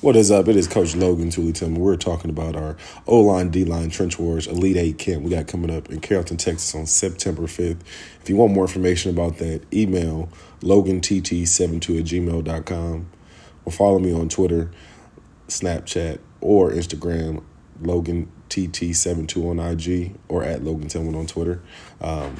What is up? It is Coach Logan Tuley-Tillman. We're talking about our O line, D line, Trench Wars, Elite Eight camp we got coming up in Carrollton, Texas on September 5th. If you want more information about that, email logantt72 at gmail.com or follow me on Twitter, Snapchat, or Instagram, LoganTT72 on IG or at Logan Tillman on Twitter. Um,